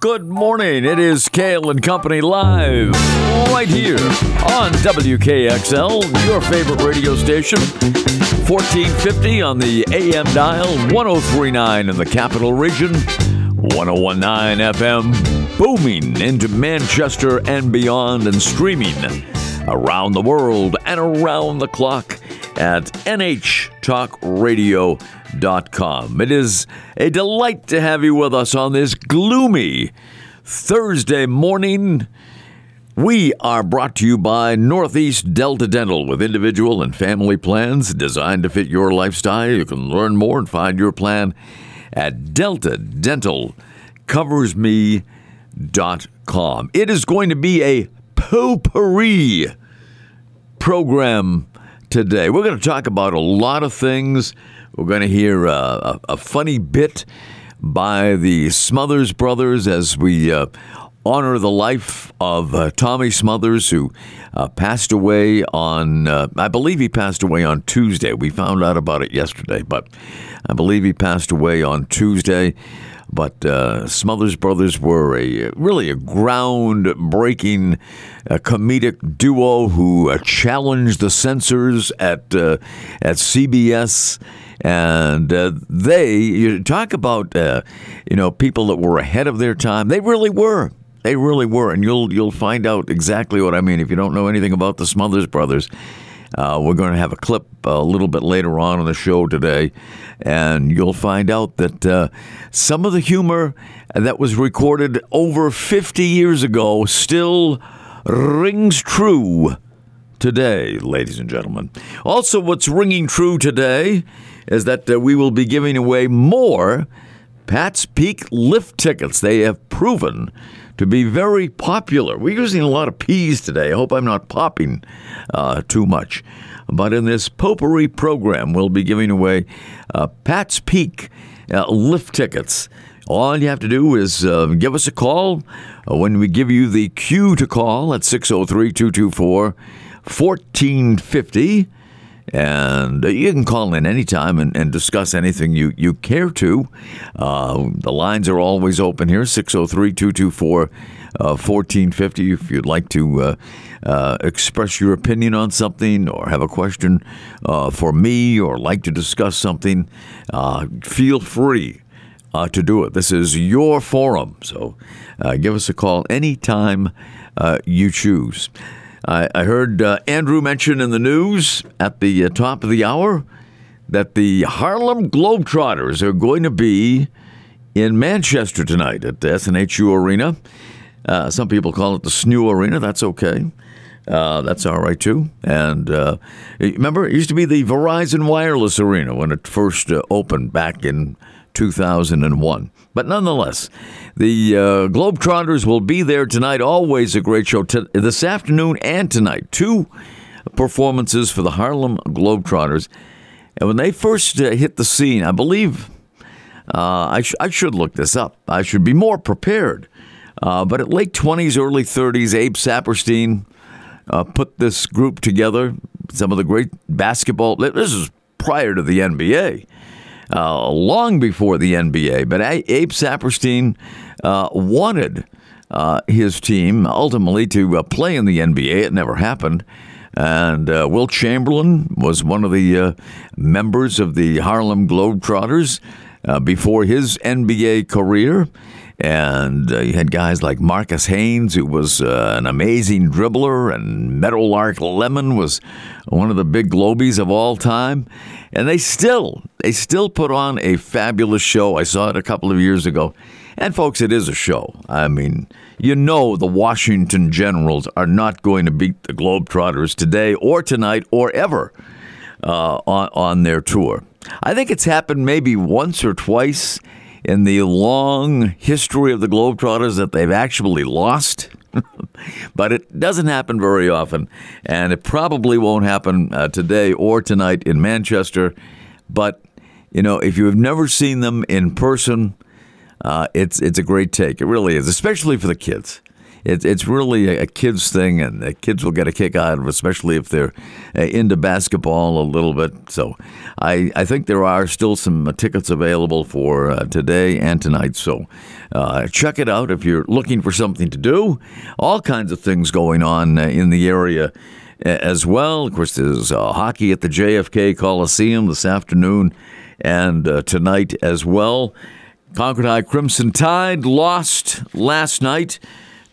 Good morning. It is Cail and Company live right here on WKXL, your favorite radio station. 1450 on the AM dial, 1039 in the capital region, 1019 FM, booming into Manchester and beyond, and streaming around the world and around the clock at nhtalkradio.com. It is a delight to have you with us on this gloomy Thursday morning. We are brought to you by Northeast Delta Dental with individual and family plans designed to fit your lifestyle. You can learn more and find your plan at deltadentalcoversme.com. It is going to be a potpourri program today. We're going to talk about a lot of things. We're going to hear uh, a, a, funny bit by the Smothers Brothers as we uh, honor the life of uh, Tommy Smothers, who uh, passed away on, uh, I believe he passed away on Tuesday. We found out about it yesterday, but I believe he passed away on Tuesday. But uh, Smothers Brothers were a really a groundbreaking uh, comedic duo who uh, challenged the censors at uh, at CBS, and uh, they you talk about uh, you know people that were ahead of their time. They really were. They really were, and you'll you'll find out exactly what I mean if you don't know anything about the Smothers Brothers. Uh, we're going to have a clip a little bit later on in the show today, and you'll find out that uh, some of the humor that was recorded over 50 years ago still rings true today, ladies and gentlemen. Also, what's ringing true today is that uh, we will be giving away more Pat's Peak lift tickets. They have proven to be very popular. We're using a lot of P's today. I hope I'm not popping uh, too much. But in this potpourri program, we'll be giving away uh, Pat's Peak uh, lift tickets. All you have to do is uh, give us a call uh, when we give you the cue to call at 603 224 1450. And you can call in anytime and, and discuss anything you, you care to. Uh, the lines are always open here 603 224 1450 if you'd like to uh, uh, express your opinion on something or have a question uh, for me or like to discuss something. Uh, feel free. Uh, to do it. This is your forum, so give us a call anytime you choose. I, I heard uh, Andrew mention in the news at the uh, top of the hour that the Harlem Globetrotters are going to be in Manchester tonight at the SNHU Arena. Uh, some people call it the SNU Arena. That's okay. Uh, that's all right too. And uh, remember, it used to be the Verizon Wireless Arena when it first uh, opened back in 2001. But nonetheless, the uh, Globetrotters will be there tonight. Always a great show. T- this afternoon and tonight, two performances for the Harlem Globetrotters. And when they first uh, hit the scene, I believe uh, I, sh- I, should look this up. I should be more prepared. Uh, but at late 20s, early 30s, Abe Saperstein uh, put this group together. Some of the great basketball. This is prior to the NBA uh, long before the NBA. But Abe Saperstein uh, wanted uh, his team ultimately to uh, play in the NBA. It never happened. And uh, Wilt Chamberlain was one of the members of the Harlem Globetrotters before his NBA career. And uh, you had guys like Marcus Haynes, who was uh, an amazing dribbler, and Meadowlark Lemon was one of the big Globies of all time. And they still, they still put on a fabulous show. I saw it a couple of years ago. And folks, it is a show. I mean, you know the Washington Generals are not going to beat the Globetrotters today or tonight or ever uh, on, on their tour. I think it's happened maybe once or twice in the long history of the Globetrotters that they've actually lost. but it doesn't happen very often, and it probably won't happen uh, today or tonight in Manchester. But you know, if you have never seen them in person, uh, it's it's a great take. It really is, especially for the kids. It, it's really a, kids thing, and the kids will get a kick out of it, especially if they're uh, into basketball a little bit. So I, I think there are still some uh, tickets available for uh, today and tonight. So uh, check it out if you're looking for something to do. All kinds of things going on uh, in the area as well. Of course, there's uh, hockey at the JFK Coliseum this afternoon and uh, tonight as well. Concord High Crimson Tide lost last night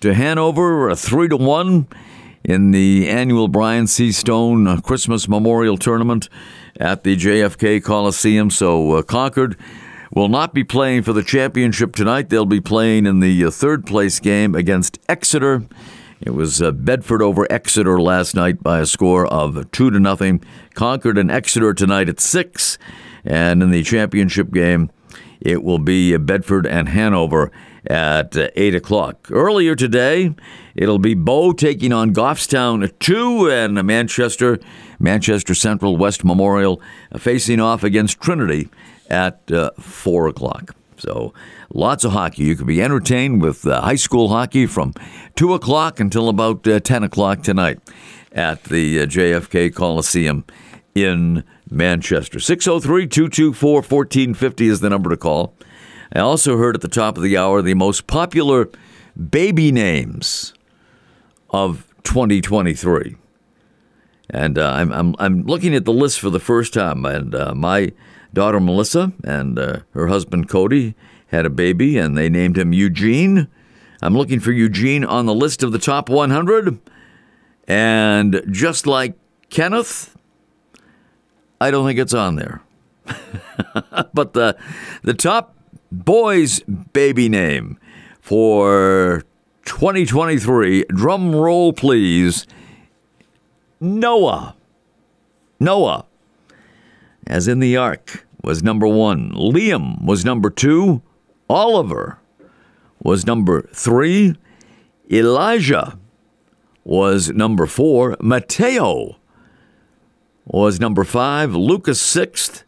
to Hanover, a three to one in the annual Brian C. Stone Christmas Memorial Tournament at the JFK Coliseum. So uh, Concord will not be playing for the championship tonight. They'll be playing in the uh, third place game against Exeter. It was uh, Bedford over Exeter last night by a score of two to nothing. Concord and Exeter tonight at six, and in the championship game, it will be Bedford and Hanover at uh, 8 o'clock. Earlier today, it'll be Bow taking on Goffstown 2 and Manchester, Manchester Central West Memorial facing off against Trinity at uh, 4 o'clock. So lots of hockey. You can be entertained with uh, high school hockey from 2 o'clock until about uh, 10 o'clock tonight at the uh, JFK Coliseum in Manchester. 603 224 1450 is the number to call. I also heard at the top of the hour the most popular baby names of 2023. And uh, I'm, I'm, I'm looking at the list for the first time, and uh, my daughter Melissa and uh, her husband Cody had a baby, and they named him Eugene. I'm looking for Eugene on the list of the top 100. And just like Kenneth, I don't think it's on there. but the the top boy's baby name for 2023, drum roll please, Noah. Noah, as in the ark, was number one. Liam was number two. Oliver was number three. Elijah was number four. Mateo was number five. Lucas sixth.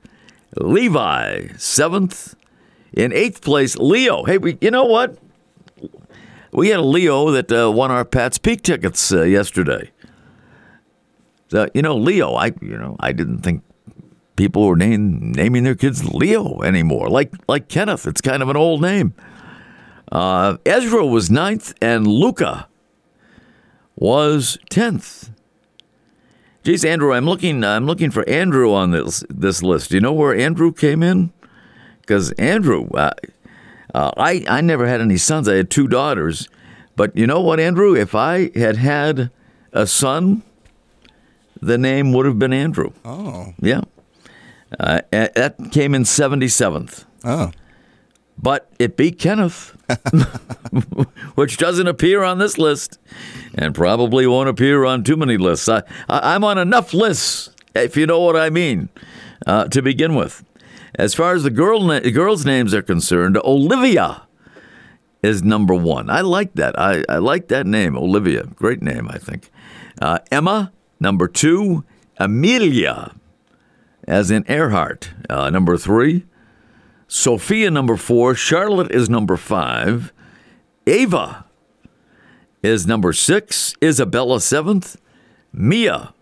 Levi seventh. In eighth place, Leo. Hey, we, you know what? We had a Leo that uh, won our Pat's Peak tickets uh, yesterday. So, you know, Leo, I you know, I didn't think people were name, naming their kids Leo anymore. Like like Kenneth, it's kind of an old name. Uh, Ezra was ninth, and Luca was tenth. Geez, Andrew, I'm looking. I'm looking for Andrew on this this list. Do you know where Andrew came in? Because Andrew, uh, uh, I I never had any sons. I had two daughters. But you know what, Andrew? If I had had a son, the name would have been Andrew. Oh, Yeah, uh, that came in seventy seventh. oh, But it beat Kenneth, which doesn't appear on this list, and probably won't appear on too many lists. I, I, I'm on enough lists, if you know what I mean, uh, to begin with. As far as the girl na- girls' names are concerned, Olivia is number one. I like that. I, I like that name, Olivia. Great name, I think. Uh, Emma, number two. Amelia, as in Earhart, uh, number three. Sophia, number four. Charlotte is number five. Ava is number six. Isabella, seventh. Mia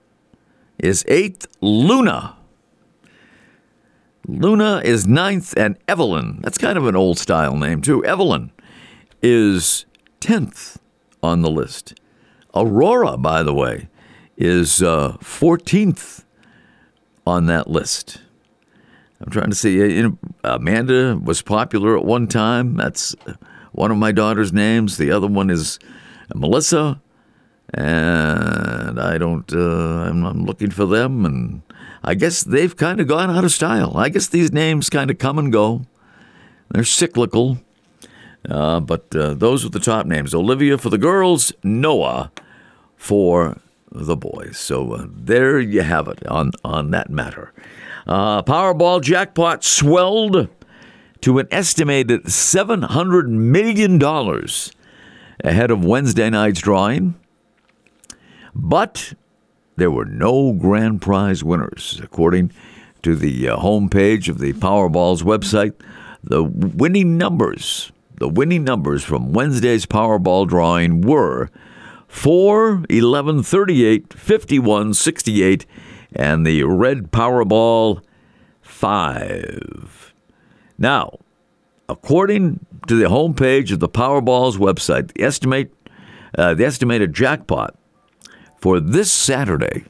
is eighth. Luna. Luna is ninth. And Evelyn, that's kind of an old style name, too. Evelyn is 10th on the list. Aurora, by the way, is uh, 14th on that list. I'm trying to see. Amanda was popular at one time. That's one of my daughter's names. The other one is Melissa, and I don't. Uh, I'm, I'm looking for them, and I guess they've kind of gone out of style. I guess these names kind of come and go. They're cyclical, uh, but uh, those are the top names. Olivia for the girls, Noah for the boys. So uh, there you have it on on that matter. Uh, Powerball jackpot swelled to an estimated $700 million ahead of Wednesday night's drawing. But there were no grand prize winners. According to the uh, homepage of the Powerball's website, the winning numbers the winning numbers from Wednesday's Powerball drawing were 4, 11, 38, 51, 68, and the red Powerball 5. Now, according to the homepage of the Powerball's website, the estimate uh, the estimated jackpot for this Saturday,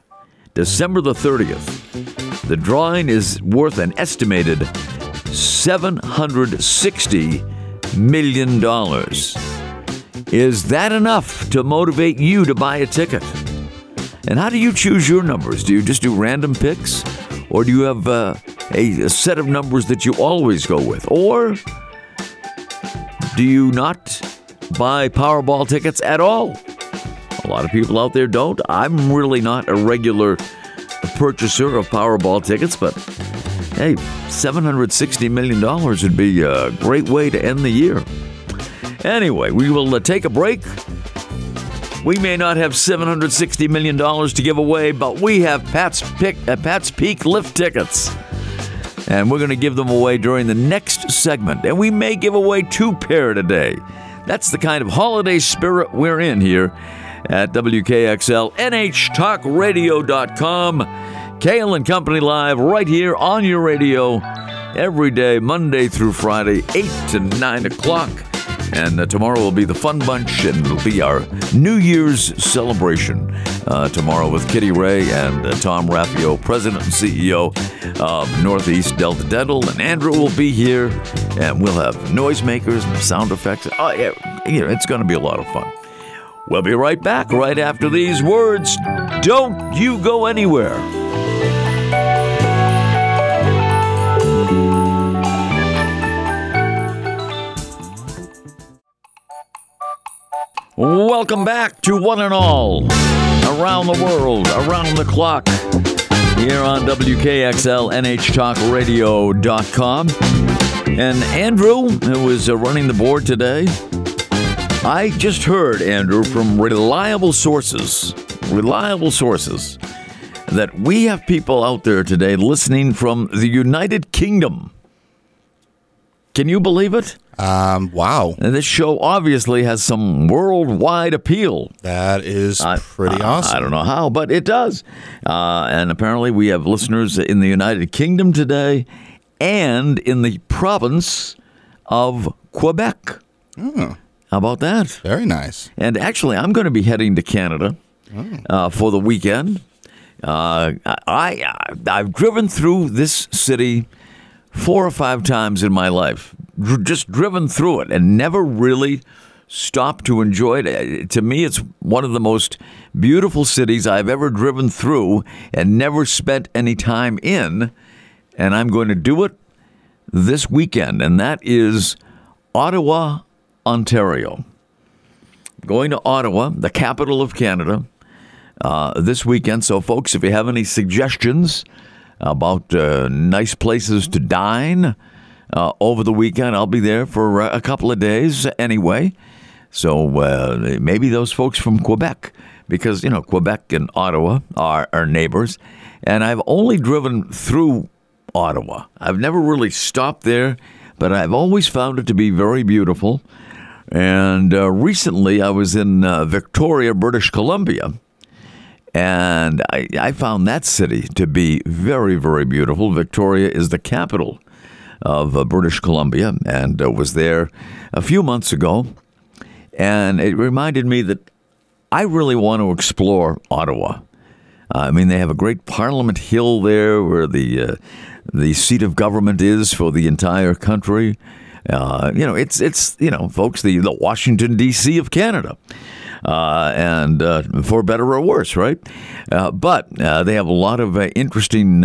December the 30th, the drawing is worth an estimated $760 million. Is that enough to motivate you to buy a ticket? And how do you choose your numbers? Do you just do random picks? Or do you have uh, a, a set of numbers that you always go with? Or do you not buy Powerball tickets at all? A lot of people out there don't. I'm really not a regular purchaser of Powerball tickets, but hey, $760 million would be a great way to end the year. Anyway, we will uh, take a break. We may not have $760 million to give away, but we have Pat's, Pick, uh, Pat's Peak lift tickets. And we're going to give them away during the next segment. And we may give away two pair today. That's the kind of holiday spirit we're in here at WKXL, NHTalkRadio.com. Cail and Company Live right here on your radio every day, Monday through Friday, 8 to 9 o'clock. And uh, tomorrow will be the Fun Bunch, and it'll be our New Year's celebration uh, tomorrow with Kitty Ray and uh, Tom Raffio, President and CEO of Northeast Delta Dental. And Andrew will be here, and we'll have noisemakers and sound effects. Oh, yeah, it's going to be a lot of fun. We'll be right back right after these words. Don't you go anywhere. Welcome back to One and All, around the world, around the clock, here on WKXL, NHTalkRadio.com. And Andrew, who is uh, running the board today, I just heard, Andrew, from reliable sources, reliable sources, that we have people out there today listening from the United Kingdom. Can you believe it? Um, wow. And this show obviously has some worldwide appeal. That is pretty I, awesome. I don't know how, but it does. Uh, and apparently, we have listeners in the United Kingdom today and in the province of Quebec. Oh, How about that? very nice. And actually, I'm going to be heading to Canada uh, for the weekend. Uh, I, I I've driven through this city four or five times in my life, Dr- just driven through it, and never really stopped to enjoy it. Uh, To me, it's one of the most beautiful cities I've ever driven through, and never spent any time in. And I'm going to do it this weekend, and that is Ottawa, Ontario going to Ottawa, the capital of Canada, uh, this weekend. So, folks, if you have any suggestions about uh, nice places to dine uh, over the weekend, I'll be there for uh, a couple of days anyway. So uh, maybe those folks from Quebec, because you know Quebec and Ottawa are, are neighbors, and I've only driven through Ottawa. I've never really stopped there, but I've always found it to be very beautiful. And uh, recently, I was in uh, Victoria, British Columbia, and I, I found that city to be very, very beautiful. Victoria is the capital of uh, British Columbia, and uh, was there a few months ago. And it reminded me that I really want to explore Ottawa. I mean, they have a great Parliament Hill there, where the uh, the seat of government is for the entire country. Uh, you know, it's it's you know, folks, the, the Washington D.C. of Canada, uh, and uh, for better or worse, right? Uh, but uh, they have a lot of uh, interesting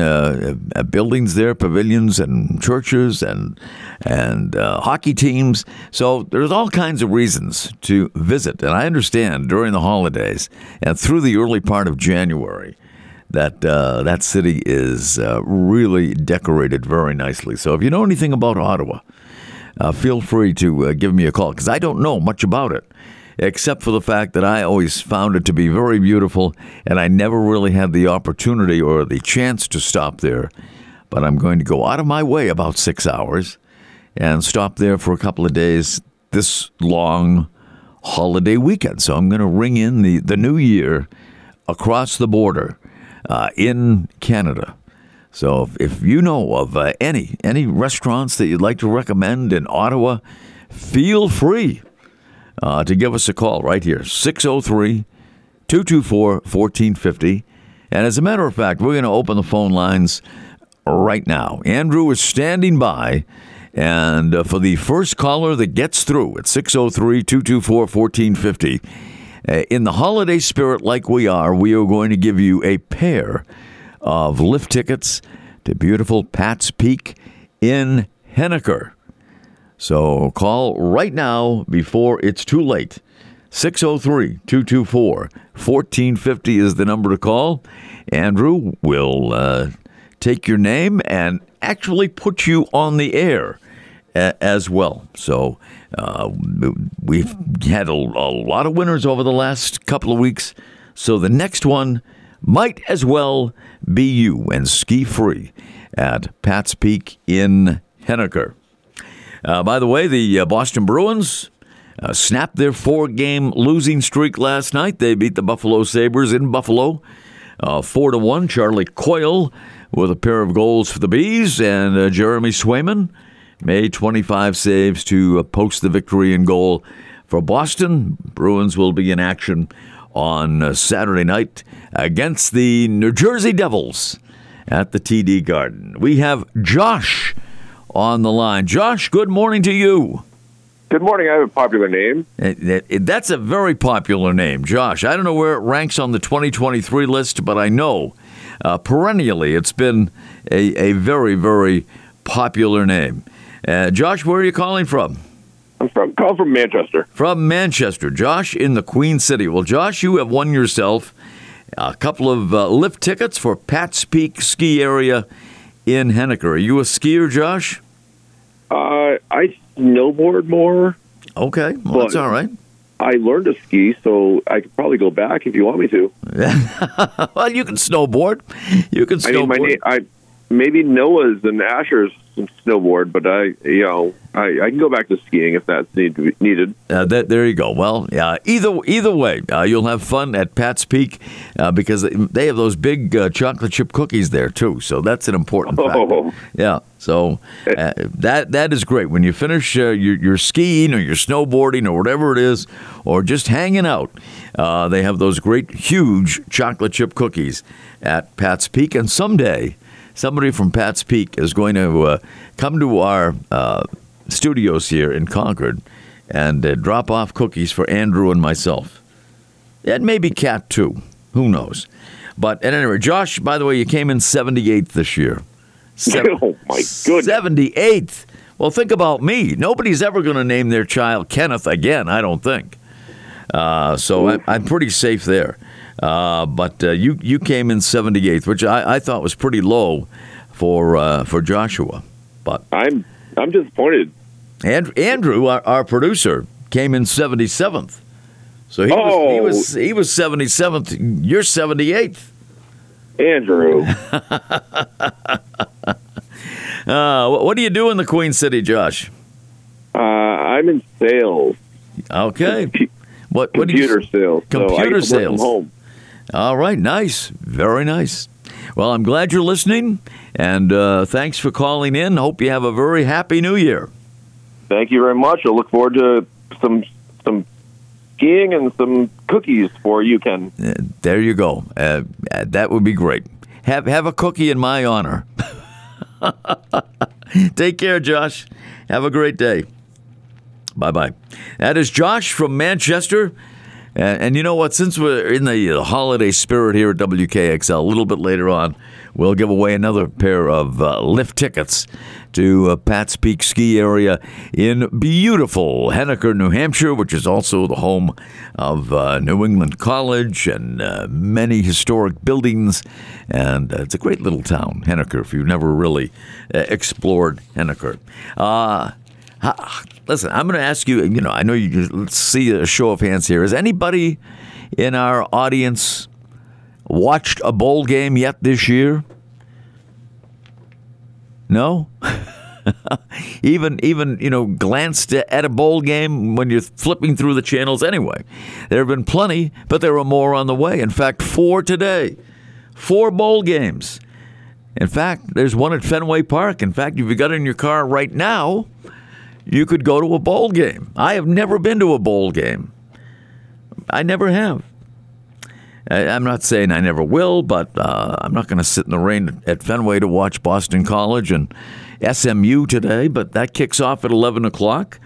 buildings there, pavilions and churches and and hockey teams. So there's all kinds of reasons to visit, and I understand during the holidays and through the early part of January that that city is really decorated very nicely. So if you know anything about Ottawa, uh, feel free to uh, give me a call because I don't know much about it, except for the fact that I always found it to be very beautiful, and I never really had the opportunity or the chance to stop there. But I'm going to go out of my way about six hours and stop there for a couple of days this long holiday weekend. So I'm going to ring in the, the new year across the border uh, in Canada. So if, if you know of uh, any any restaurants that you'd like to recommend in Ottawa, feel free uh, to give us a call right here 603 224 1450. And as a matter of fact, we're going to open the phone lines right now. Andrew is standing by. And uh, for the first caller that gets through at 603 224 1450, uh, in the holiday spirit like we are, we are going to give you a pair of lift tickets to beautiful Pat's Peak in Henniker. So call right now before it's too late. 603 224 1450 is the number to call. Andrew will uh, take your name and actually put you on the air as well. So uh, we've had a, a, lot of winners over the last couple of weeks. So the next one might as well be you and ski free at Pat's Peak in Henniker. Uh, by the way, the uh, Boston Bruins uh, snapped their four game losing streak last night. They beat the Buffalo Sabres in Buffalo. Uh, four to one. Charlie Coyle with a pair of goals for the Bees, and uh, Jeremy Swayman made 25 saves to uh, post the victory in goal for Boston. Bruins will be in action on Saturday night against the New Jersey Devils at the TD Garden. We have Josh on the line. Josh, good morning to you. Good morning. I have a popular name. That's a very popular name, Josh. I don't know where it ranks on the 2023 list, but I know uh, perennially it's been a, a very, very popular name. Uh, Josh, where are you calling from? I'm from calling from Manchester. From Manchester, Josh, in the Queen City. Well, Josh, you have won yourself a couple of uh, lift tickets for Pat's Peak Ski Area in Henniker. Are you a skier, Josh? Uh, I snowboard more. Okay, well, that's all right. I learned to ski, so I could probably go back if you want me to. well, you can snowboard. You can snowboard. I, mean, my name, I maybe Noah's and Asher's snowboard, but I, you know, I, I can go back to skiing if that's need, needed. Uh, that, there you go. Well, yeah. Either either way, uh, you'll have fun at Pat's Peak uh, because they have those big uh, chocolate chip cookies there too. So that's an important oh. factor. Yeah. So uh, that that is great when you finish uh, your, your skiing or your snowboarding or whatever it is, or just hanging out. they have those great, huge chocolate chip cookies at Pat's Peak, and someday somebody from Pat's Peak is going to uh, come to our uh, studios here in Concord and uh, drop off cookies for Andrew and myself. And maybe Cat too. Who knows? But at any rate, Josh, by the way, you came in 78th this year. Seven, oh, my goodness. 78th. Well, think about me. Nobody's ever going to name their child Kenneth again, I don't think. Uh, so I'm pretty safe there. Uh, but uh, you you came in 78th, which I, I thought was pretty low for uh, for Joshua. But I'm I'm disappointed. And Andrew, our, our producer, came in 77th. So he, oh. was, he was he was 77th. You're 78th. Andrew. uh, what do you do in the Queen City, Josh? Uh, I'm in sales. Okay. What, what computer sales. Computer so sales. All right, nice, very nice. Well, I'm glad you're listening, and uh, thanks for calling in. Hope you have a very happy New Year. Thank you very much. I look forward to some some skiing and some cookies for you, Ken. Uh, there you go. Uh, uh that would be great. Have have a cookie in my honor. Take care, Josh. Have a great day. Bye bye. That is Josh from Manchester. And, and, you know what? Since we're in the uh, holiday spirit here at WKXL, a little bit later on, we'll give away another pair of uh, lift tickets to uh, Pat's Peak Ski Area in beautiful Henniker, New Hampshire, which is also the home of uh, New England College and uh, many historic buildings. And uh, it's a great little town, Henniker, if you've never really explored Henniker. Listen, I'm going to ask you. You know, I know you. See a show of hands here. Has anybody in our audience watched a bowl game yet this year? No. even even you know glanced at a bowl game when you're flipping through the channels anyway. There have been plenty, but there are more on the way. In fact, four today, four bowl games. In fact, there's one at Fenway Park. In fact, if you got in your car right now, you could go to a bowl game. I have never been to a bowl game. I never have. I'm not saying I never will, but uh, I'm not going to sit in the rain at Fenway to watch Boston College and SMU today. But that kicks off at 11 o'clock.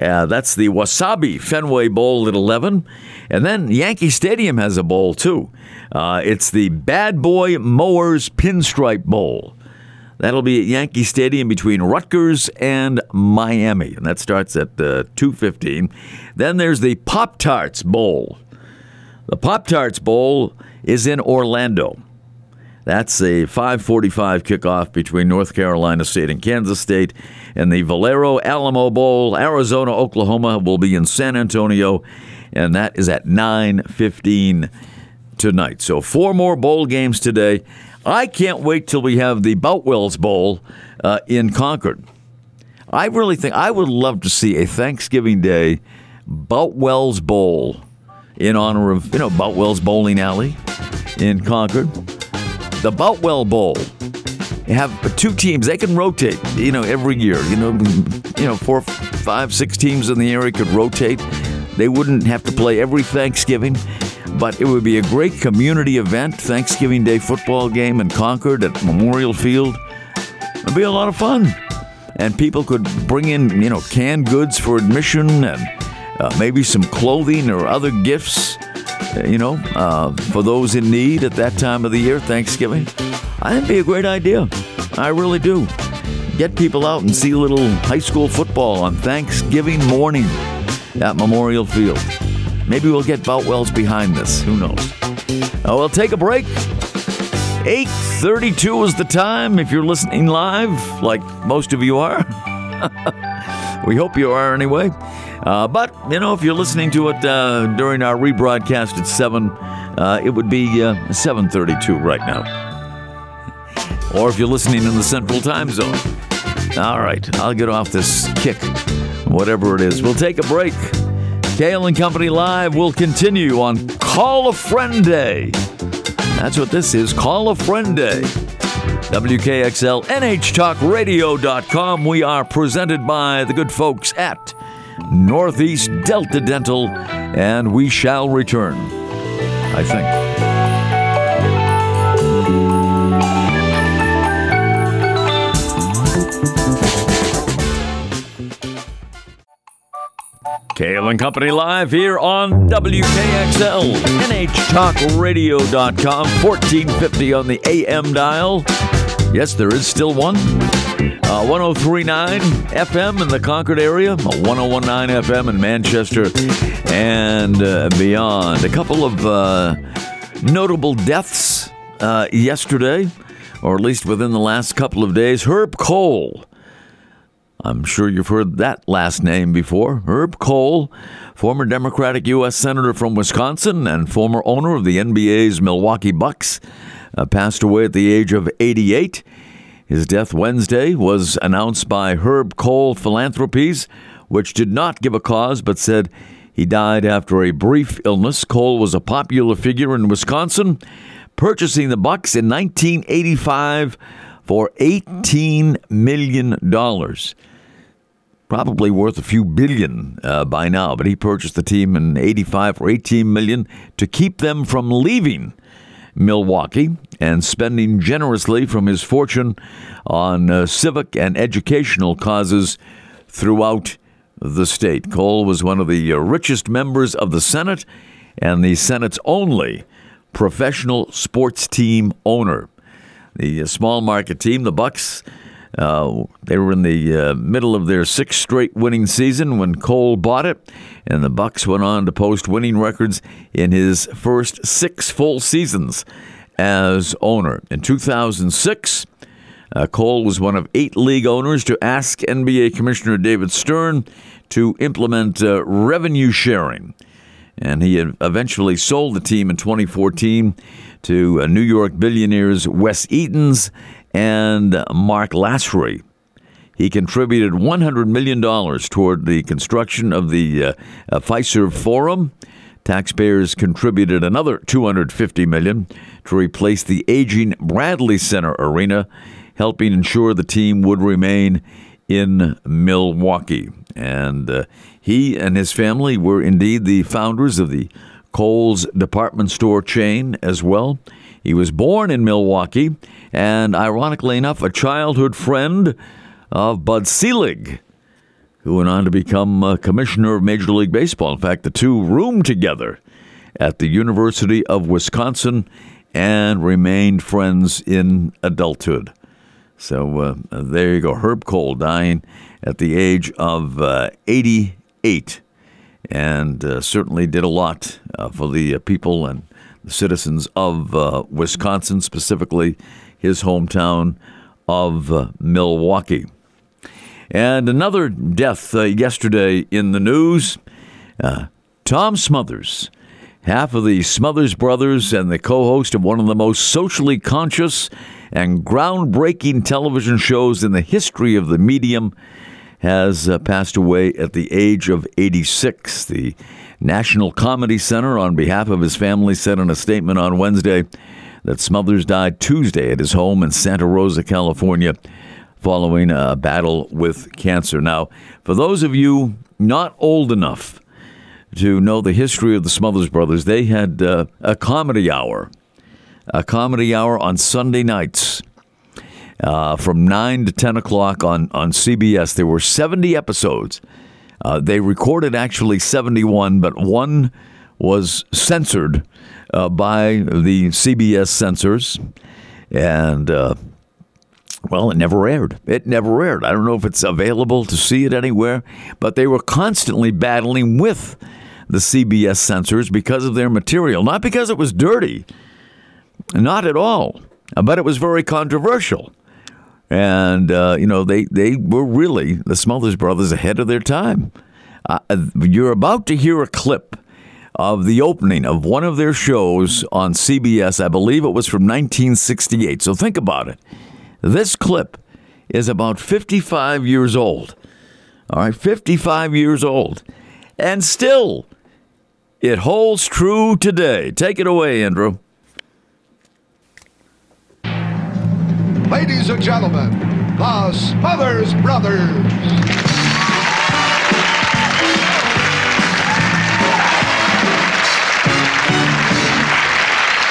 Uh, that's the Wasabi Fenway Bowl at 11. And then Yankee Stadium has a bowl, too. Uh, it's the Bad Boy Mowers Pinstripe Bowl. That'll be at Yankee Stadium between Rutgers and Miami, and that starts at uh, 2:15. Then there's the Pop Tarts Bowl. The Pop Tarts Bowl is in Orlando. That's a 5:45 kickoff between North Carolina State and Kansas State, and the Valero Alamo Bowl, Arizona Oklahoma, will be in San Antonio, and that is at 9:15 tonight. So four more bowl games today. I can't wait till we have the Boutwells Bowl uh, in Concord. I really think I would love to see a Thanksgiving Day Boutwells Bowl in honor of you know Boutwells Bowling Alley in Concord. The Boutwell Bowl. You have two teams. They can rotate, you know, every year. You know, you know, four, five, six teams in the area could rotate. They wouldn't have to play every Thanksgiving but it would be a great community event, Thanksgiving Day football game in Concord at Memorial Field. It'd be a lot of fun. And people could bring in, you know, canned goods for admission and uh, maybe some clothing or other gifts, uh, you know, uh, for those in need at that time of the year, Thanksgiving. I think it'd be a great idea. I really do. Get people out and see a little high school football on Thanksgiving morning at Memorial Field. Maybe we'll get Boutwells behind this. Who knows? Uh, we'll take a break. 8.32 is the time if you're listening live, like most of you are. we hope you are anyway. Uh, but, you know, if you're listening to it uh, during our rebroadcast at 7, uh, it would be 7.32 uh, right now. Or if you're listening in the Central Time Zone. All right, I'll get off this kick, whatever it is. We'll take a break. Cail and Company Live will continue on Call a Friend Day. That's what this is Call a Friend Day. WKXL NHTalkRadio.com. We are presented by the good folks at Northeast Delta Dental, and we shall return, I think. Cail and Company live here on WKXL, NHTalkRadio.com, 1450 on the AM dial. Yes, there is still one. Uh, 1039 FM in the Concord area, 1019 FM in Manchester and uh, beyond. A couple of uh, notable deaths uh, yesterday, or at least within the last couple of days. Herb Kohl I'm sure you've heard that last name before. Herb Kohl, former Democratic U.S. Senator from Wisconsin and former owner of the NBA's Milwaukee Bucks, uh, passed away at the age of 88. His death Wednesday was announced by Herb Kohl Philanthropies, which did not give a cause but said he died after a brief illness. Kohl was a popular figure in Wisconsin, purchasing the Bucks in 1985 for $18 million probably worth a few billion uh, by now, but he purchased the team in 85 for 18 million to keep them from leaving Milwaukee and spending generously from his fortune on uh, civic and educational causes throughout the state. Kohl was one of the uh, richest members of the Senate and the Senate's only professional sports team owner. The uh, small market team, the Bucks, uh, they were in the uh, middle of their sixth straight winning season when Kohl bought it, and the Bucks went on to post winning records in his first six full seasons as owner. In 2006, uh, Kohl was one of eight league owners to ask NBA Commissioner David Stern to implement uh, revenue sharing. And he eventually sold the team in 2014 to uh, New York billionaires Wes Edens and Mark Lasry. He contributed $100 million toward the construction of the uh, uh, Fiserv Forum. Taxpayers contributed another 250 million to replace the aging Bradley Center arena, helping ensure the team would remain in Milwaukee. And uh, he and his family were indeed the founders of the Kohl's department store chain as well. He was born in Milwaukee and, ironically enough, a childhood friend of Bud Selig, who went on to become a commissioner of Major League Baseball. In fact, the two roomed together at the University of Wisconsin and remained friends in adulthood. So uh, there you go. Herb Kohl dying at the age of uh, 88 and uh, certainly did a lot uh, for the uh, people and the citizens of uh, Wisconsin, specifically his hometown of Milwaukee. And another death yesterday in the news Tom Smothers half of the Smothers Brothers and the co host of one of the most socially conscious and groundbreaking television shows in the history of the medium, has uh, passed away at the age of 86. The National Comedy Center, on behalf of his family, said in a statement on Wednesday that Smothers died Tuesday at his home in Santa Rosa, California, following a battle with cancer. Now, for those of you not old enough to know the history of the Smothers Brothers, they had uh, a comedy hour, a comedy hour on Sunday nights uh, from 9 to 10 o'clock on, on CBS. There were 70 episodes. Uh, they recorded actually 71, but one was censored uh, by the CBS censors. And, uh, well, it never aired. It never aired. I don't know if it's available to see it anywhere, but they were constantly battling with the CBS censors because of their material, not because it was dirty, not at all, but it was very controversial. And, uh, you know, they, they were really, the Smothers Brothers, ahead of their time. Uh, you're about to hear a clip of the opening of one of their shows on CBS. I believe it was from 1968. So think about it. This clip is about 55 years old. All right, 55 years old. And still it holds true today. Take it away, Andrew. Ladies and gentlemen, the Smothers Brothers.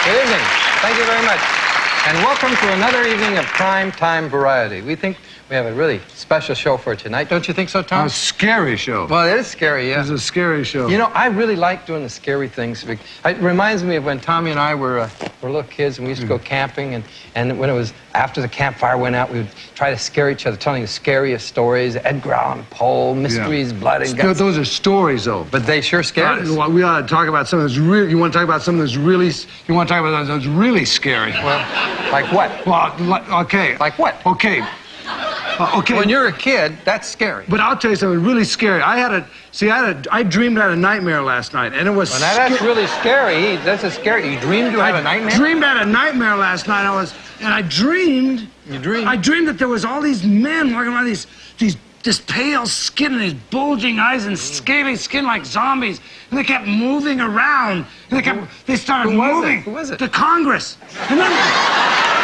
Good evening. Thank you very much. And welcome to another evening of prime time variety. We think we have a really special show for tonight. Don't you think so, Tom? A scary show. Well, it is scary, yeah. It's a scary show. You know, I really like doing the scary things. It reminds me of when Tommy and I were, uh, were little kids and we used to go mm. camping. And, and when it was after the campfire went out, we would try to scare each other, telling the scariest stories Edgar Allan Poe, mysteries, yeah. blood and guts. Those are stories, though. But they sure scare us. Well, we ought to talk about something that's really, you want to talk about something that's really, you want to talk about something that's really scary. Well, like what? Well, okay. Like what? Okay. Uh, okay. When you're a kid, that's scary. But I'll tell you something really scary. I had a see. I had a. I dreamed I had a nightmare last night, and it was. Well, now that's really scary. That's a scary. You dreamed you had a nightmare. I dreamed I had a nightmare last night. I was, and I dreamed. You dreamed. I dreamed that there was all these men walking around these these this pale skin and these bulging eyes and scaly skin like zombies. And they kept moving around. And they kept, they started Who moving. It? Who was it? The Congress. And then,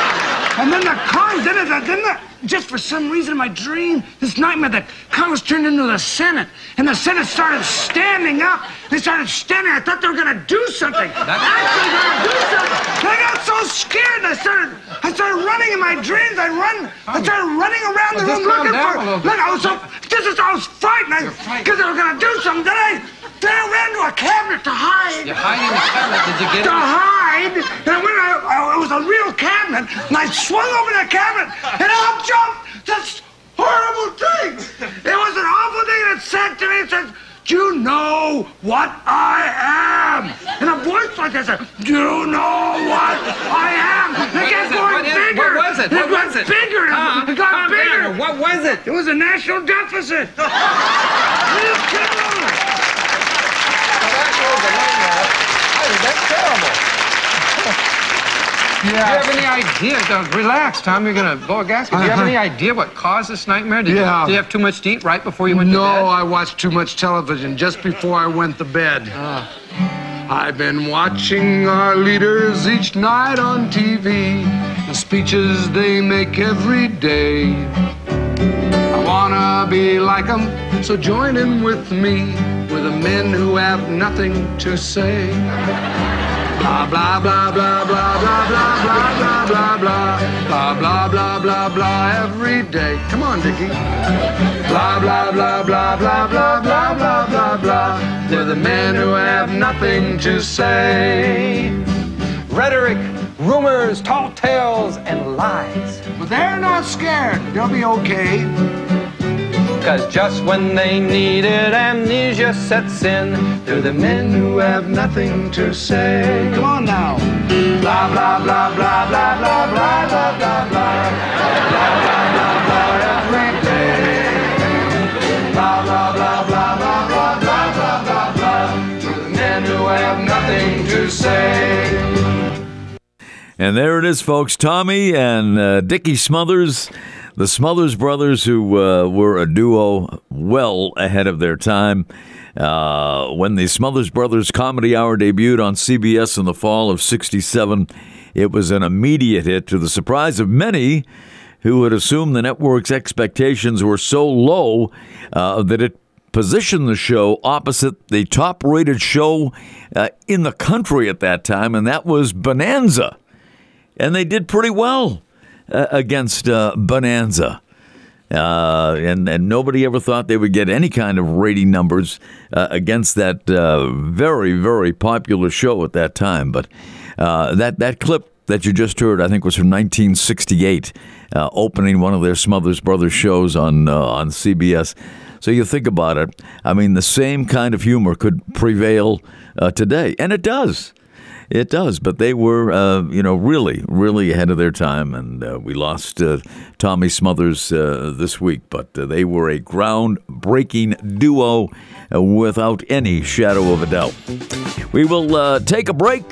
and then the Congress, then, the, then the, just for some reason in my dream, this nightmare, that Congress turned into the Senate. And the Senate started standing up. They started standing. I thought they were going to do something. That's Actually, going to do something. And I got so scared. I started, I started running in my dreams. I run, I started running around the room looking for. Look, I was so, this is, I was frightened because they were going to do something. Then I, then I ran to a cabinet to hide. You hide in the cabinet? Did you get to it? To hide. And when I, I, it was a real cabinet, and I swung over the cabinet, and up jumped this horrible thing. It was an awful thing that said to me, it said, do you know what I am? In a voice like this, do you know what I am? It kept going bigger. What was it? What it was it? bigger. Uh, it got bigger. Down. What was it? It was a national deficit. terrible. Do you have any idea? Uh, relax, Tom. You're gonna blow a gasket. Do you have Uh-huh. any idea what caused this nightmare? Did, Yeah. you, did you have too much to eat right before you went No, to bed? No, I watched too much television just before I went to bed. I've been watching our leaders each night on TV, the speeches they make every day. I wanna be like 'em, so join in with me, with the men who have nothing to say. Blah blah blah blah blah blah blah blah blah blah blah blah blah blah blah every day. Come on, Dickie. Blah blah blah blah blah blah blah blah blah blah. They're the men who have nothing to say. Rhetoric, rumors, tall tales, and lies. But they're not scared. They'll be okay. Cause just when they needed amnesia sets in, they're the men who have nothing to say. Come on now. Blah blah blah blah blah blah blah blah blah blah. Blah blah blah blah every day. Blah blah blah blah blah blah blah blah blah blah. To the men who have nothing to say. And there it is, folks. Tommy and uh, Dickie Smothers, the Smothers brothers, who uh, were a duo well ahead of their time. Uh, when the Smothers Brothers Comedy Hour debuted on CBS in the fall of 67, it was an immediate hit to the surprise of many who had assumed the network's expectations were so low uh, that it positioned the show opposite the top rated show uh, in the country at that time, and that was Bonanza and they did pretty well against uh, Bonanza. Uh, and and nobody ever thought they would get any kind of rating numbers uh, against that uh, very very popular show at that time. But uh, that that clip that you just heard, I think, was from 1968, uh, opening one of their Smothers Brothers shows on on CBS. So you think about it. I mean, the same kind of humor could prevail today, and it does. It does, but they were, uh, you know, really, really ahead of their time, and uh, we lost uh, Tommy Smothers uh, this week. But uh, they were a groundbreaking duo, uh, without any shadow of a doubt. We will take a break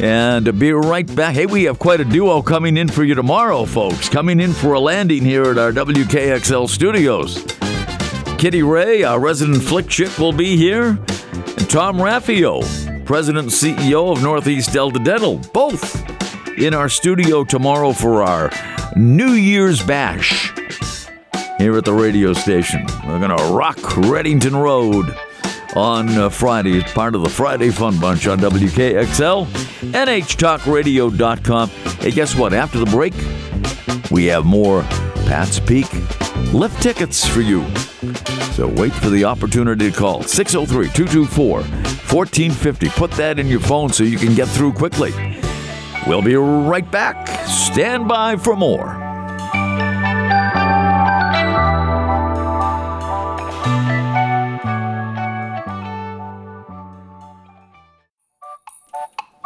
and be right back. Hey, we have quite a duo coming in for you tomorrow, folks. Coming in for a landing here at our WKXL studios. Kitty Ray, our resident flick chick, will be here, and Tom Raffio, President and CEO of Northeast Delta Dental, both in our studio tomorrow for our New Year's Bash here at the radio station. We're going to rock Redington Road on uh, Friday. It's part of the Friday Fun Bunch on WKXL, NHTalkRadio.com. Hey, guess what? After the break, we have more Pat's Peak lift tickets for you. So wait for the opportunity to call 603 224 1450. Put that in your phone so you can get through quickly. We'll be right back. Stand by for more.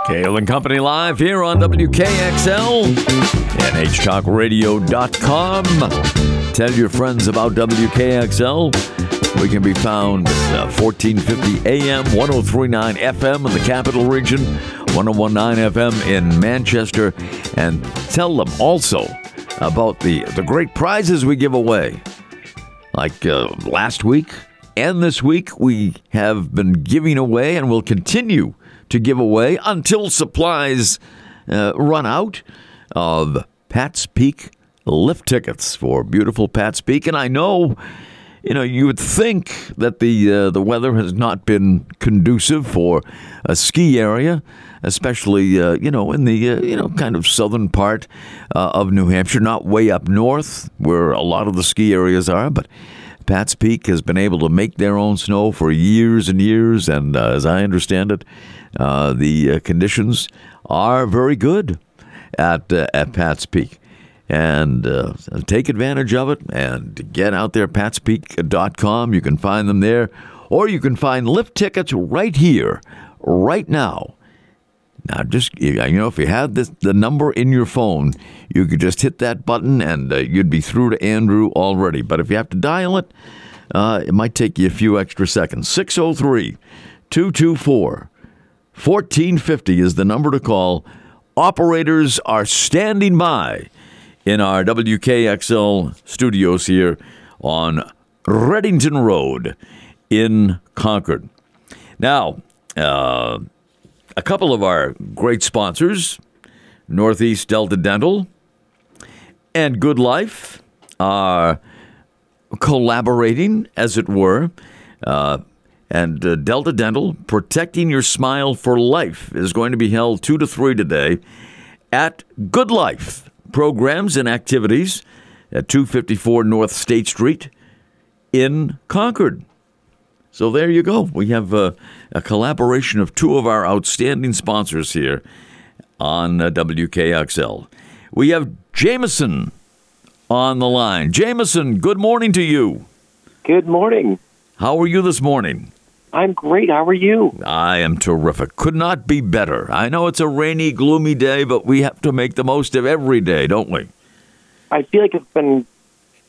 Cail and Company Live here on WKXL, and NHTalkRadio.com. Tell your friends about WKXL. We can be found at uh, 1450 AM, 1039 FM in the capital region, 1019 FM in Manchester, and tell them also about the, the great prizes we give away. Like uh, last week and this week, we have been giving away and will continue to give away until supplies uh, run out of Pat's Peak lift tickets for beautiful Pat's Peak. And I know, you know, you would think that the uh, the weather has not been conducive for a ski area, especially uh, you know in the uh, you know kind of southern part uh, of New Hampshire, not way up north where a lot of the ski areas are, but. Pat's Peak has been able to make their own snow for years and years, and uh, as I understand it, uh, the conditions are very good at at Pat's Peak. And uh, take advantage of it and get out there, patspeak.com. You can find them there, or you can find lift tickets right here, right now. Now, just you know, if you had this the number in your phone, you could just hit that button and uh, you'd be through to Andrew already. But if you have to dial it, uh, it might take you a few extra seconds. 603 224 1450 is the number to call. operators are standing by in our WKXL studios here on Redington Road in Concord. Now, uh, a couple of our great sponsors, Northeast Delta Dental and Good Life, are collaborating, as it were. Uh, and uh, Delta Dental, protecting your smile for life, is going to be held 2 to 3 today at Good Life programs and activities at 254 North State Street in Concord. So there you go. We have uh, a collaboration of two of our outstanding sponsors here on uh, WKXL. We have Jameson on the line. Jameson, good morning to you. Good morning. How are you this morning? I'm great. How are you? I am terrific. Could not be better. I know it's a rainy, gloomy day, but we have to make the most of every day, don't we? I feel like it's been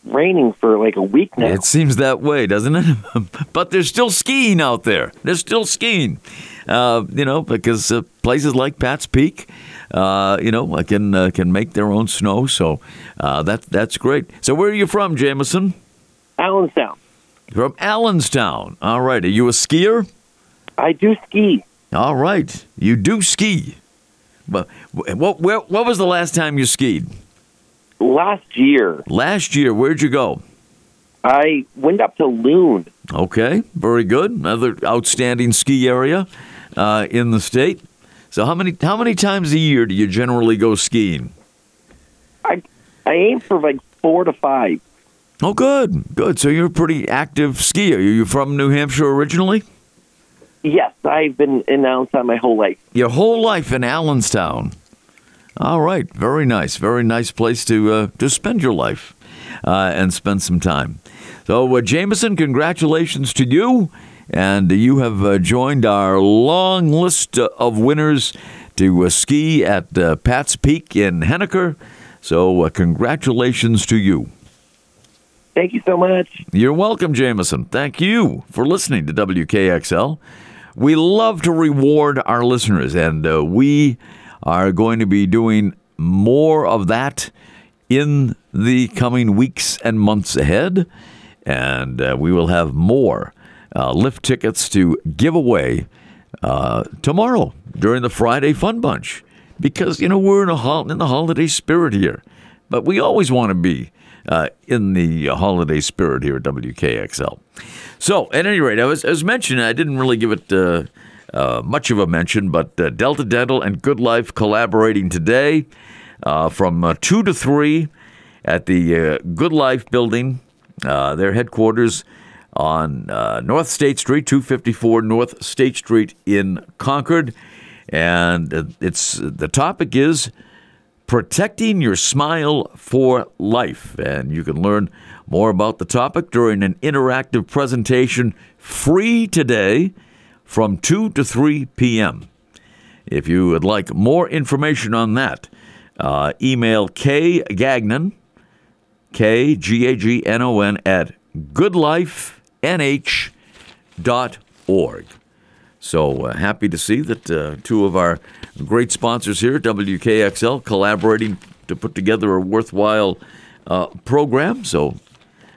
raining for like a week now. It seems that way, doesn't it? but there's still skiing out there. There's still skiing. Uh, you know, because uh, places like Pat's Peak, uh, you know, can uh, can make their own snow. So uh, that that's great. So where are you from, Jameson? Allenstown. From Allenstown. All right. Are you a skier? I do ski. All right. You do ski. But what where, what was the last time you skied? Last year, Last year. Where'd you go? I went up to Loon. Okay, very good. Another outstanding ski area uh, in the state. So how many how many times a year do you generally go skiing? I I aim for like four to five. Oh, good, good. So you're a pretty active skier. Are you from New Hampshire originally? Yes, I've been in Allenstown my whole life. Your whole life in Allenstown. All right, very nice, very nice place to uh, to spend your life uh, and spend some time. So, uh, Jameson, congratulations to you, and you have uh, joined our long list of winners to uh, ski at uh, Pat's Peak in Henniker. So, uh, congratulations to you. Thank you so much. You're welcome, Jameson. Thank you for listening to WKXL. We love to reward our listeners, and uh, we are going to be doing more of that in the coming weeks and months ahead. And uh, we will have more uh, lift tickets to give away uh, tomorrow during the Friday Fun Bunch because, you know, we're in, a hol- in the holiday spirit here. But we always want to be uh, in the holiday spirit here at WKXL. So, at any rate, I was, as mentioned, I didn't really give it uh, uh, much of a mention, but uh, Delta Dental and Good Life collaborating today uh, from uh, 2 to 3 at the Good Life building, their headquarters on North State Street, 254 North State Street in Concord. And it's the topic is protecting your smile for life. And you can learn more about the topic during an interactive presentation free today from 2 to 3 p.m. If you would like more information on that, uh, email K Gagnon, K G A G N O N, at goodlifenh.org. So uh, happy to see that uh, two of our great sponsors here, WKXL, collaborating to put together a worthwhile uh, program. So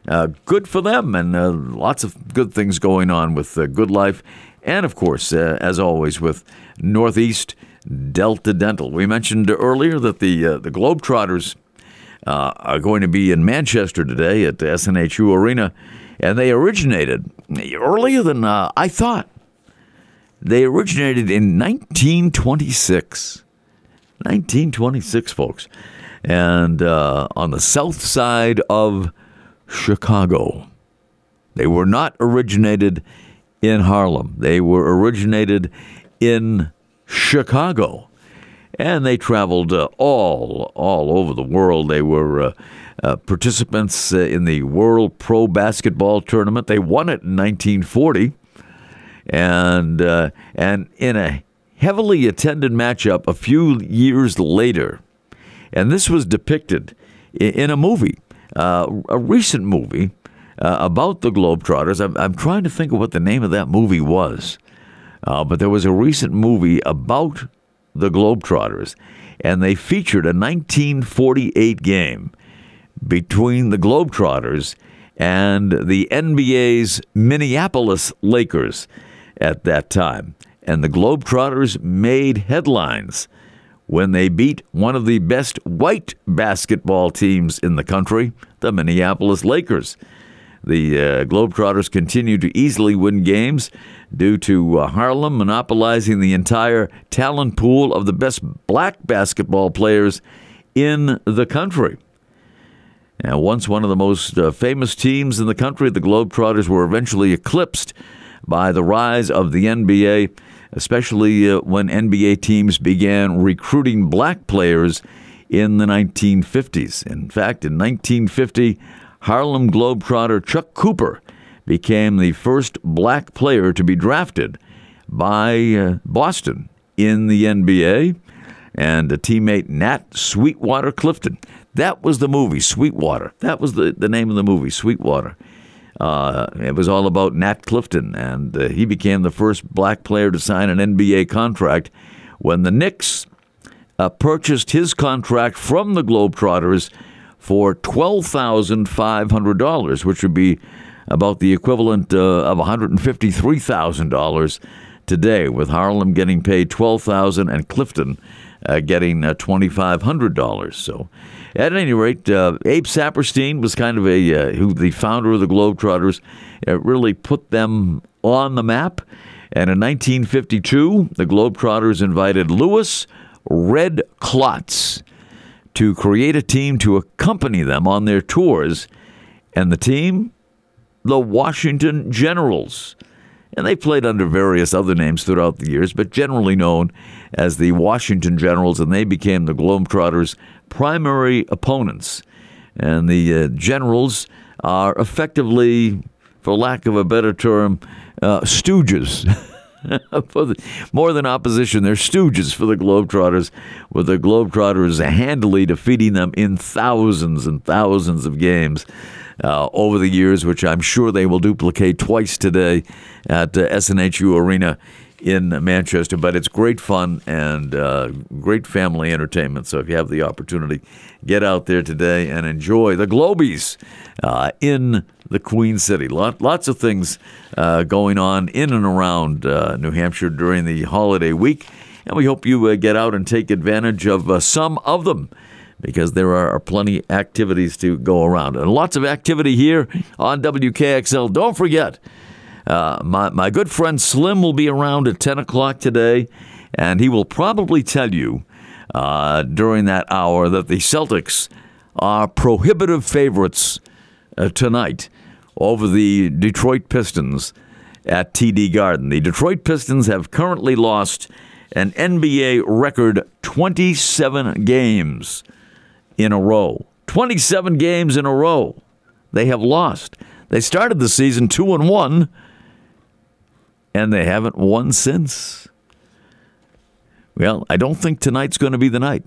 uh, good for them, and uh, lots of good things going on with uh, Good Life, and of course, as always, with Northeast Delta Dental. We mentioned earlier that the uh, the Globetrotters are going to be in Manchester today at the SNHU Arena, and they originated earlier than I thought. They originated in 1926. 1926, folks. And uh, on the south side of Chicago. They were not originated in Harlem. They were originated in Chicago. And they traveled uh, all all over the world. They were uh, uh, participants uh, in the World Pro Basketball Tournament. They won it in 1940 and uh, and in a heavily attended matchup a few years later, and this was depicted in a movie, uh, a recent movie uh, about the Globetrotters. I'm, I'm trying to think of what the name of that movie was, uh, but there was a recent movie about the Globetrotters, and they featured a 1948 game between the Globetrotters and the NBA's Minneapolis Lakers at that time. And the Globetrotters made headlines when they beat one of the best white basketball teams in the country, the Minneapolis Lakers. The uh, Globetrotters continue to easily win games due to uh, Harlem monopolizing the entire talent pool of the best black basketball players in the country. Now, once one of the most uh, famous teams in the country, the Globetrotters were eventually eclipsed by the rise of the NBA, especially uh, when NBA teams began recruiting black players in the 1950s. In fact, in 1950, Harlem Globetrotter Chuck Cooper became the first black player to be drafted by uh, Boston in the NBA, and a teammate Nat Sweetwater Clifton. That was the movie, Sweetwater. That was the, the name of the movie, Sweetwater. Uh, it was all about Nat Clifton, and uh, he became the first black player to sign an NBA contract when the Knicks uh, purchased his contract from the Globetrotters for $12,500, which would be about the equivalent uh, of $153,000 today, with Harlem getting paid 12,000 and Clifton uh, getting uh, $2,500. So, at any rate, uh, Abe Saperstein was kind of a uh, who the founder of the Globetrotters, uh, really put them on the map. And in 1952, the Globetrotters invited Louis Red Klotz to create a team to accompany them on their tours. And the team, the Washington Generals. And they played under various other names throughout the years, but generally known as the Washington Generals, and they became the Globetrotters' primary opponents. And the uh, Generals are effectively, for lack of a better term, uh, stooges. the, more than opposition, they're stooges for the Globetrotters, with the Globetrotters handily defeating them in thousands and thousands of games uh, over the years, which I'm sure they will duplicate twice today at uh, SNHU Arena in Manchester. But it's great fun and uh, great family entertainment. So if you have the opportunity, get out there today and enjoy the Globies uh, in the Queen City. Lot, lots of things uh, going on in and around uh, New Hampshire during the holiday week. And we hope you uh, get out and take advantage of uh, some of them because there are plenty activities to go around. And lots of activity here on WKXL. Don't forget, uh, my, my good friend Slim will be around at 10 o'clock today, and he will probably tell you uh, during that hour that the Celtics are prohibitive favorites uh, tonight over the Detroit Pistons at TD Garden. The Detroit Pistons have currently lost an NBA record 27 games in a row. 27 games in a row they have lost. They started the season 2 and 1 and they haven't won since. Well, I don't think tonight's going to be the night.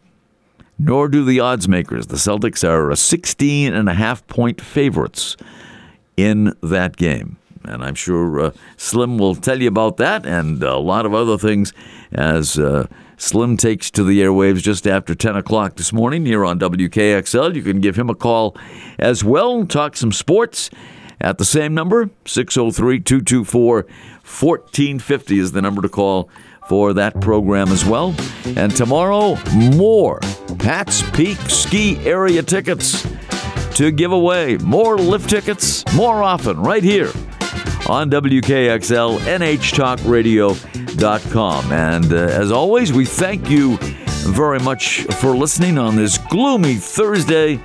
Nor do the odds makers. The Celtics are a 16 and a half point favorites in that game. And I'm sure uh, Slim will tell you about that and a lot of other things as uh, Slim takes to the airwaves just after 10 o'clock this morning here on WKXL. You can give him a call as well, talk some sports at the same number, 603 224 1450 is the number to call for that program as well. And tomorrow, more Pat's Peak Ski Area tickets to give away. More lift tickets, more often, right here on WKXL, NHTalkRadio.com. And uh, as always, we thank you very much for listening on this gloomy Thursday.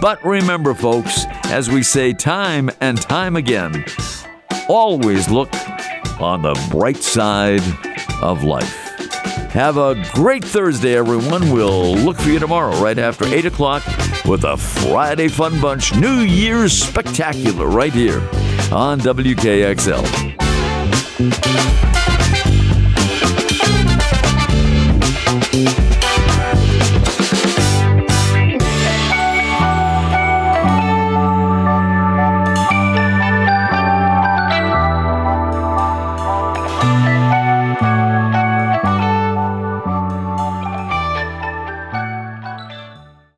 But remember, folks, as we say time and time again, always look on the bright side of life. Have a great Thursday, everyone. We'll look for you tomorrow, right after 8 o'clock, with a Friday Fun Bunch New Year's Spectacular right here on WKXL.